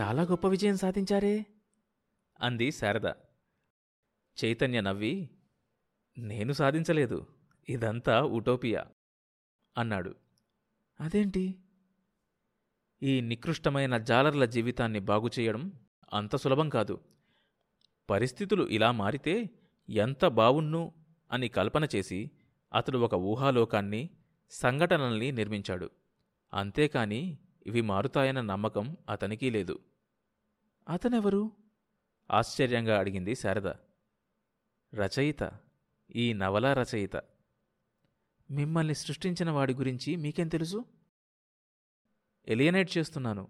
చాలా గొప్ప విజయం సాధించారే? అంది శారద. చైతన్య నవ్వి నేను సాధించలేదు. ఇదంతా ఉటోపియా అన్నాడు. అదేంటి? ఈ నికృష్టమైన జాలర్ల జీవితాన్ని బాగుచేయడం అంత సులభం కాదు. పరిస్థితులు ఇలా మారితే ఎంత బావుణ్ణు అని కల్పన చేసి అతడు ఒక ఊహాలోకాన్ని సంఘటనల్ని నిర్మించాడు. అంతేకాని ఇవి మారుతాయన్న నమ్మకం అతనికీ లేదు. అతనెవరు? ఆశ్చర్యంగా అడిగింది శారద. రచయిత. ఈ నవల రచయిత. మిమ్మల్ని సృష్టించిన వాడి గురించి మీకేం తెలుసు? ఎలియనేట్ చేస్తున్నాను.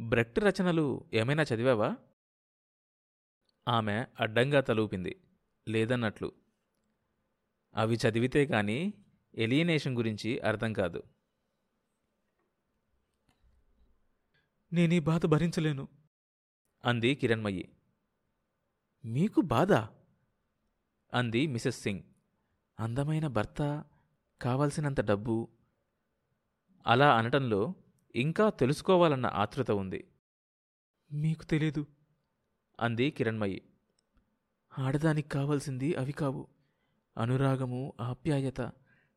బ్రెక్ట్ రచనలు ఏమైనా చదివావా? ఆమె అడ్డంగా తలూపింది. లేదన్నట్లు. అవి చదివితే గాని ఎలియనేషన్ గురించి అర్థం కాదు. నేనీ బాధ భరించలేను. అంది కిరణ్మయి. మీకు బాధ? అంది మిసెస్ సింగ్. అందమైన భర్త కావలసినంత డబ్బు. అలా అనటంలో ఇంకా తెలుసుకోవాలన్న ఆతృత ఉంది. మీకు తెలీదు అంది కిరణ్మయి. ఆడదానికి కావాల్సింది అవి కావు. అనురాగము ఆప్యాయత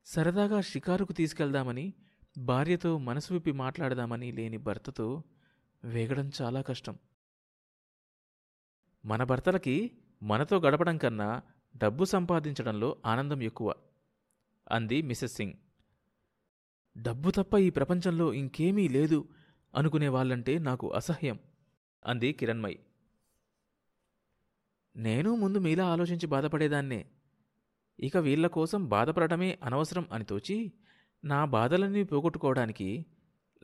సరదాగా షికారుకు తీసుకెళ్దామని భార్యతో మనసు విప్పి మాట్లాడదామని లేని భర్తతో వేగడం చాలా కష్టం. మన భర్తలకి మనతో గడపడం కన్నా డబ్బు సంపాదించడంలో ఆనందం ఎక్కువ అంది మిసెస్ సింగ్. డబ్బు తప్ప ఈ ప్రపంచంలో ఇంకేమీ లేదు అనుకునే వాళ్ళంటే నాకు అసహ్యం అంది కిరణ్మయి. నేను ముందు మీలా ఆలోచించి బాధపడేదాన్నే. ఇక వీళ్ళ కోసం బాధపడటమే అనవసరం అని తోచి నా బాధలన్నీ పోగొట్టుకోవడానికి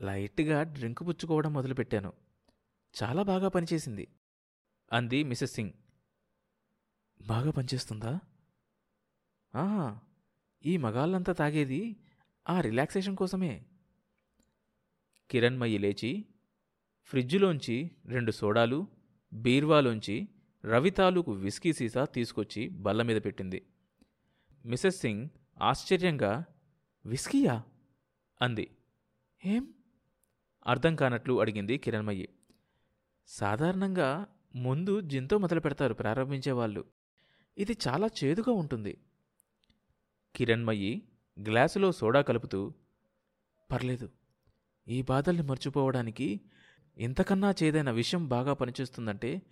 లైట్గా డ్రింక్ పుచ్చుకోవడం మొదలుపెట్టాను. చాలా బాగా పనిచేసింది. అంది మిసెస్ సింగ్. బాగా పనిచేస్తుందా? ఆహా ఈ మగాళ్ళంతా తాగేది ఆ రిలాక్సేషన్ కోసమే. కిరణ్మయ్యి లేచి ఫ్రిడ్జ్లోంచి రెండు సోడాలు బీర్వాలోంచి రవి తాలూకు విస్కీ సీసా తీసుకొచ్చి బల్ల మీద పెట్టింది. మిసెస్ సింగ్ ఆశ్చర్యంగా విస్కీయా? అంది. ఏం? అర్థం కానట్లు అడిగింది కిరణ్మయ్యి. సాధారణంగా ముందు జిన్తో మొదలు పెడతారు ప్రారంభించేవాళ్ళు ఇది చాలా చేదుగా ఉంటుంది. కిరణ్మయి గ్లాసులో సోడా కలుపుతూ పర్లేదు. ఈ బాధల్ని మర్చిపోవడానికి ఇంతకన్నా చేదైన విషయం బాగా పనిచేస్తుందంటే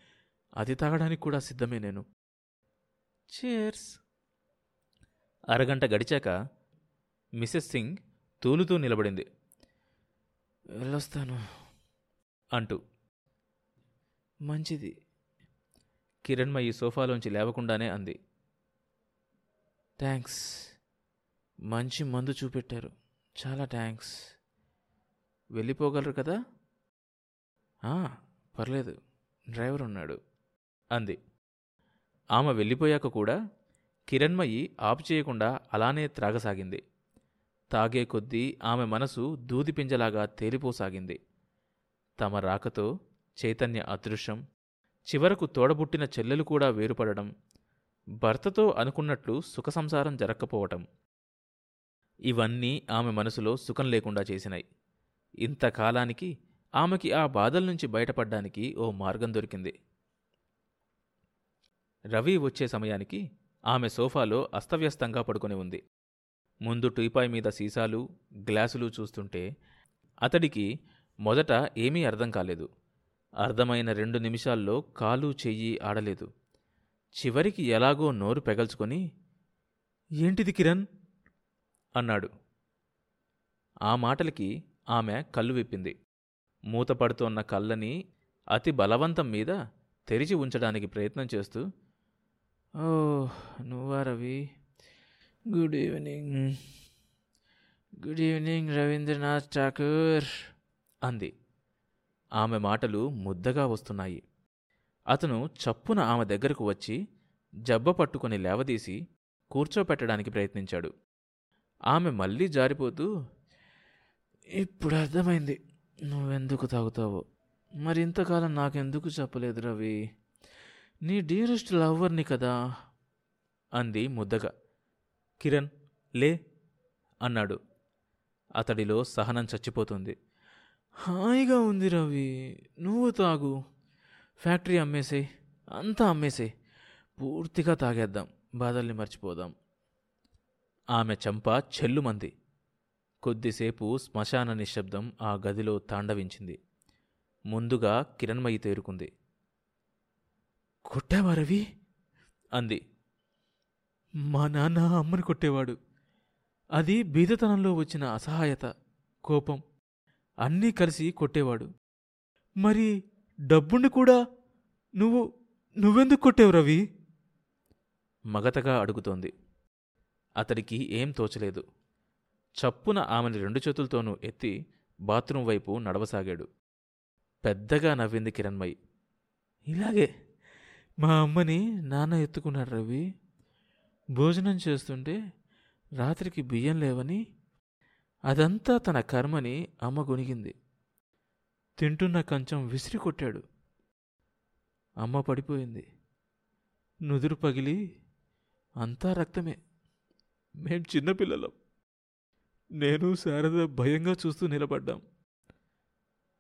అది తాగడానికి కూడా సిద్ధమే నేను. చేర్స్. అరగంట గడిచాక మిసెస్ సింగ్ తూలుతూ నిలబడింది. వెళ్ళొస్తాను. అంటూ. మంచిది. కిరణ్మయి సోఫాలోంచి లేవకుండానే అంది. థ్యాంక్స్. మంచి మందు చూపెట్టారు. చాలా థ్యాంక్స్. వెళ్ళిపోగలరు కదా? "ఆ, పర్లేదు. డ్రైవర్ ఉన్నాడు. అంది. ఆమె వెళ్ళిపోయాక కూడా కిరణ్మయి ఆపు చేయకుండా అలానే త్రాగసాగింది. తాగే కొద్దీ ఆమె మనసు దూదిపింజలాగా తేలిపోసాగింది. తమ రాకతో చైతన్య అదృశ్యం చివరకు తోడబుట్టిన చెల్లెలు కూడా వేరుపడడం భర్తతో అనుకున్నట్లు సుఖ సంసారం జరక్కపోవటం. ఇవన్నీ ఆమె మనసులో సుఖం లేకుండా చేసినాయి. ఇంతకాలానికి ఆమెకి ఆ బాధల నుంచి బయటపడ్డానికి ఓ మార్గం దొరికింది. రవి వచ్చే సమయానికి ఆమె సోఫాలో అస్తవ్యస్తంగా పడుకొని ఉంది. ముందు టీపాయ్ మీద సీసాలు గ్లాసులు చూస్తుంటే అతడికి మొదట ఏమీ అర్థం కాలేదు. అర్థమైన రెండు నిమిషాల్లో కాలు చెయ్యి ఆడలేదు. చివరికి ఎలాగో నోరు పెగల్చుకొని ఏంటిది కిరణ్? అన్నాడు. ఆ మాటలకి ఆమె కళ్ళు విప్పింది. మూతపడుతోన్న కళ్ళని అతి బలవంతం మీద తెరిచి ఉంచడానికి ప్రయత్నం చేస్తూ ఓ నువ్వా Ravi? Good evening good evening Rabindranath Tagore అంది. ఆమె మాటలు ముద్దగా వస్తున్నాయి. అతను చప్పున ఆమె దగ్గరకు వచ్చి జబ్బ పట్టుకొని లేవదీసి కూర్చోపెట్టడానికి ప్రయత్నించాడు. ఆమె మళ్ళీ జారిపోతూ ఇప్పుడు అర్థమైంది. నువ్వెందుకు తాగుతావో? మరి ఇంతకాలం నాకెందుకు చెప్పలేదు రవి? నీ డీరెస్ట్ లవ్వర్ని కదా? అంది ముద్దగా. కిరణ్ లే అన్నాడు. అతడిలో సహనం చచ్చిపోతుంది. హాయిగా ఉంది రవి నువ్వు తాగు. ఫ్యాక్టరీ అమ్మేసే అంతా అమ్మేసేయ్ పూర్తిగా తాగేద్దాం బాధల్ని మర్చిపోదాం. ఆమె చంప చెల్లుమంది. కొద్దిసేపు శ్మశాన నిశ్శబ్దం ఆ గదిలో తాండవించింది. ముందుగా కిరణ్మయి తేరుకుంది. కొట్టావా రవి? అంది. మా నాన్న అమ్మని కొట్టేవాడు. అది బీదతనంలో వచ్చిన అసహాయత కోపం అన్నీ కలిసి కొట్టేవాడు. మరి డబ్బుండి కూడా నువ్వు నువ్వెందుకు కొట్టావు రవి? మగతగా అడుగుతోంది. అతడికి ఏం తోచలేదు. చప్పున ఆమెని రెండు చేతులతోనూ ఎత్తి బాత్రూం వైపు నడవసాగాడు. పెద్దగా నవ్వింది కిరణ్మయి. ఇలాగే మా అమ్మని నాన్న ఎత్తుకున్నాడు రవి. భోజనం చేస్తుంటే రాత్రికి బియ్యం లేవని అదంతా తన కర్మని అమ్మ గొనిగింది తింటున్న కంచం విసిరి కొట్టాడు. అమ్మ పడిపోయింది. నుదురు పగిలి అంతా రక్తమే. మేం చిన్నపిల్లలం నేను శారద భయంగా చూస్తూ నిలబడ్డాం.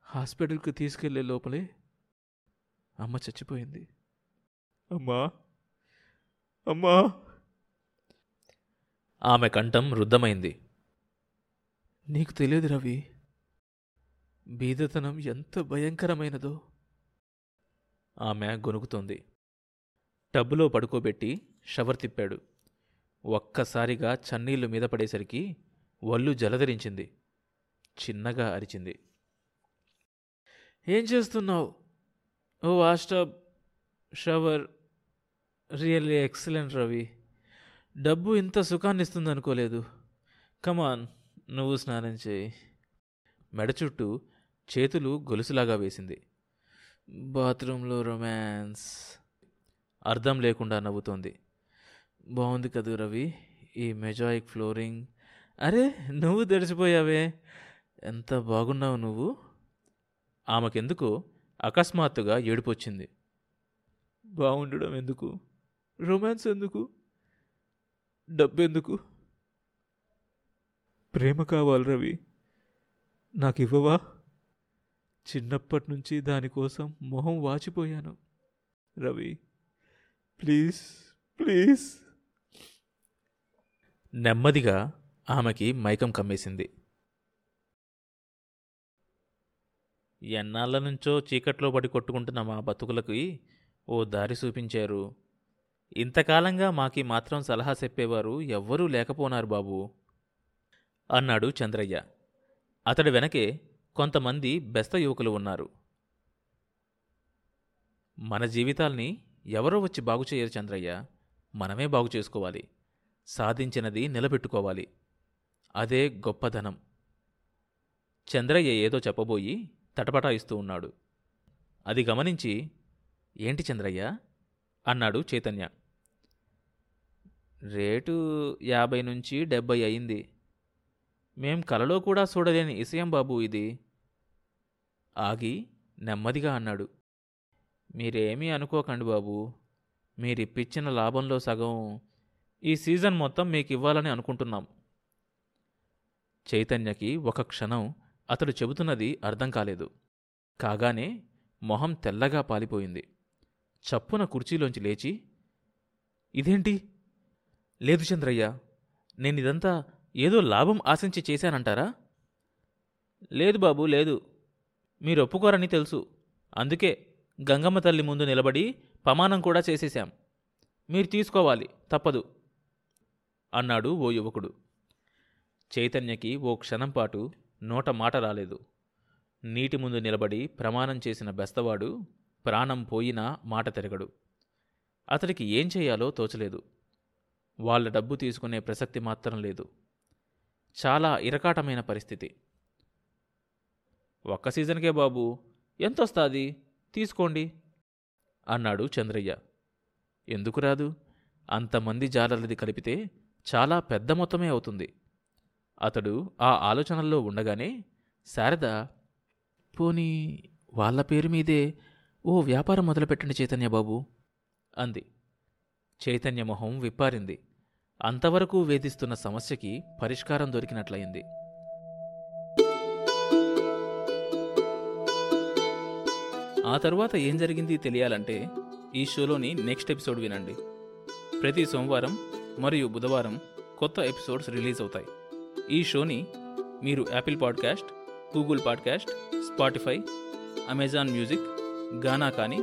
హాస్పిటల్కి తీసుకెళ్ళే లోపలే అమ్మ చచ్చిపోయింది. అమ్మా! అమ్మా! ఆమె కంఠం రుద్ధమైంది. నీకు తెలియదు రవి బీదతనం ఎంత భయంకరమైనదో. ఆమె గొనుగుతోంది టబ్బులో పడుకోబెట్టి షవర్ తిప్పాడు. ఒక్కసారిగా చన్నీళ్ళు మీద పడేసరికి వల్లు జలధరించింది. చిన్నగా అరిచింది. ఏం చేస్తున్నావు? ఓ washtub shower really excellent Ravi. డబ్బు ఇంత సుఖాన్ని ఇస్తుంది అనుకోలేదు కమాన్ నువ్వు స్నానం చేయి. మెడ చుట్టూ చేతులు గొలుసులాగా వేసింది. బాత్రూంలో రొమాన్స్. అర్థం లేకుండా నవ్వుతోంది. బాగుంది కదూ రవి ఈ మెజాయిక్ ఫ్లోరింగ్. అరే నువ్వు తెరిచిపోయావే ఎంత బాగున్నావు నువ్వు. ఆమెకెందుకు అకస్మాత్తుగా ఏడుపొచ్చింది. బాగుండడం ఎందుకు? రొమాన్స్ ఎందుకు? డబ్బెందుకు? ప్రేమ కావాలి రవి. నాకు ఇవ్వవా చిన్నప్పటి నుంచి దానికోసం మొహం వాచిపోయాను. Ravi please please. నెమ్మదిగా ఆమెకి మైకం కమ్మేసింది. ఎన్నాళ్ళ నుంచో చీకట్లో పడి కొట్టుకుంటున్న మా బతుకులకి ఓ దారి చూపించారు ఇంతకాలంగా మాకి మాత్రం సలహా చెప్పేవారు ఎవ్వరూ లేకపోనారు బాబూ. అన్నాడు చంద్రయ్య. అతడి వెనకే కొంతమంది బెస్త యువకులు ఉన్నారు. మన జీవితాల్ని ఎవరో వచ్చి బాగు చేయరు చంద్రయ్య. మనమే బాగు చేసుకోవాలి. సాధించినది నిలబెట్టుకోవాలి. అదే గొప్పధనం. చంద్రయ్య ఏదో చెప్పబోయి తటపటాయిస్తూ ఉన్నాడు. అది గమనించి ఏంటి చంద్రయ్య? అన్నాడు చైతన్య. రేటు యాభై నుంచి డెబ్బై అయింది. మేం కలలో కూడా చూడలేని ఇసయం బాబు ఇది. ఆగి నెమ్మదిగా అన్నాడు. మీరేమీ అనుకోకండి బాబు. మీరిప్పించిన లాభంలో సగం ఈ సీజన్ మొత్తం మీకు ఇవ్వాలని అనుకుంటున్నాం. చైతన్యకి ఒక క్షణం అతడు చెబుతున్నది అర్థం కాలేదు. కాగానే మొహం తెల్లగా పాలిపోయింది. చప్పున కుర్చీలోంచి లేచి ఇదేంటి? లేదు చంద్రయ్య నేనిదంతా ఏదో లాభం ఆశించి చేశానంటారా? లేదు బాబు లేదు. మీరు ఒప్పుకోరని తెలుసు. అందుకే గంగమ్మ తల్లి ముందు నిలబడి పమానం కూడా చేసేశాం. మీరు తీసుకోవాలి తప్పదు అన్నాడు ఓ యువకుడు. చైతన్యకి ఓ క్షణం పాటు నోట మాట రాలేదు. నీటి ముందు నిలబడి ప్రమాణం చేసిన బెస్తవాడు ప్రాణం పోయినా మాట తిరగడు. అతడికి ఏం చేయాలో తోచలేదు. వాళ్ళ డబ్బు తీసుకునే ప్రసక్తి మాత్రం లేదు. చాలా ఇరకాటమైన పరిస్థితి. ఒక్క సీజన్కే బాబు ఎంతొస్తాది? తీసుకోండి అన్నాడు చంద్రయ్య. ఎందుకు రాదు? అంతమంది జాలర్లది కలిపితే చాలా పెద్ద మొత్తమే అవుతుంది. అతడు ఆ ఆలోచనల్లో ఉండగానే శారద పోనీ వాళ్ళ పేరు మీదే ఓ వ్యాపారం మొదలుపెట్టండి చైతన్య బాబు అంది. చైతన్య మొహం విప్పారింది. అంతవరకు వేధిస్తున్న సమస్యకి పరిష్కారం దొరికినట్లయింది. ఆ తర్వాత ఏం జరిగింది తెలియాలంటే ఈ షోలోని నెక్స్ట్ ఎపిసోడ్ వినండి. ప్రతి సోమవారం మరియు బుధవారం కొత్త ఎపిసోడ్స్ రిలీజ్ అవుతాయి. ఈ షోని మీరు Apple podcast Google podcast Spotify Amazon music Gaana కానీ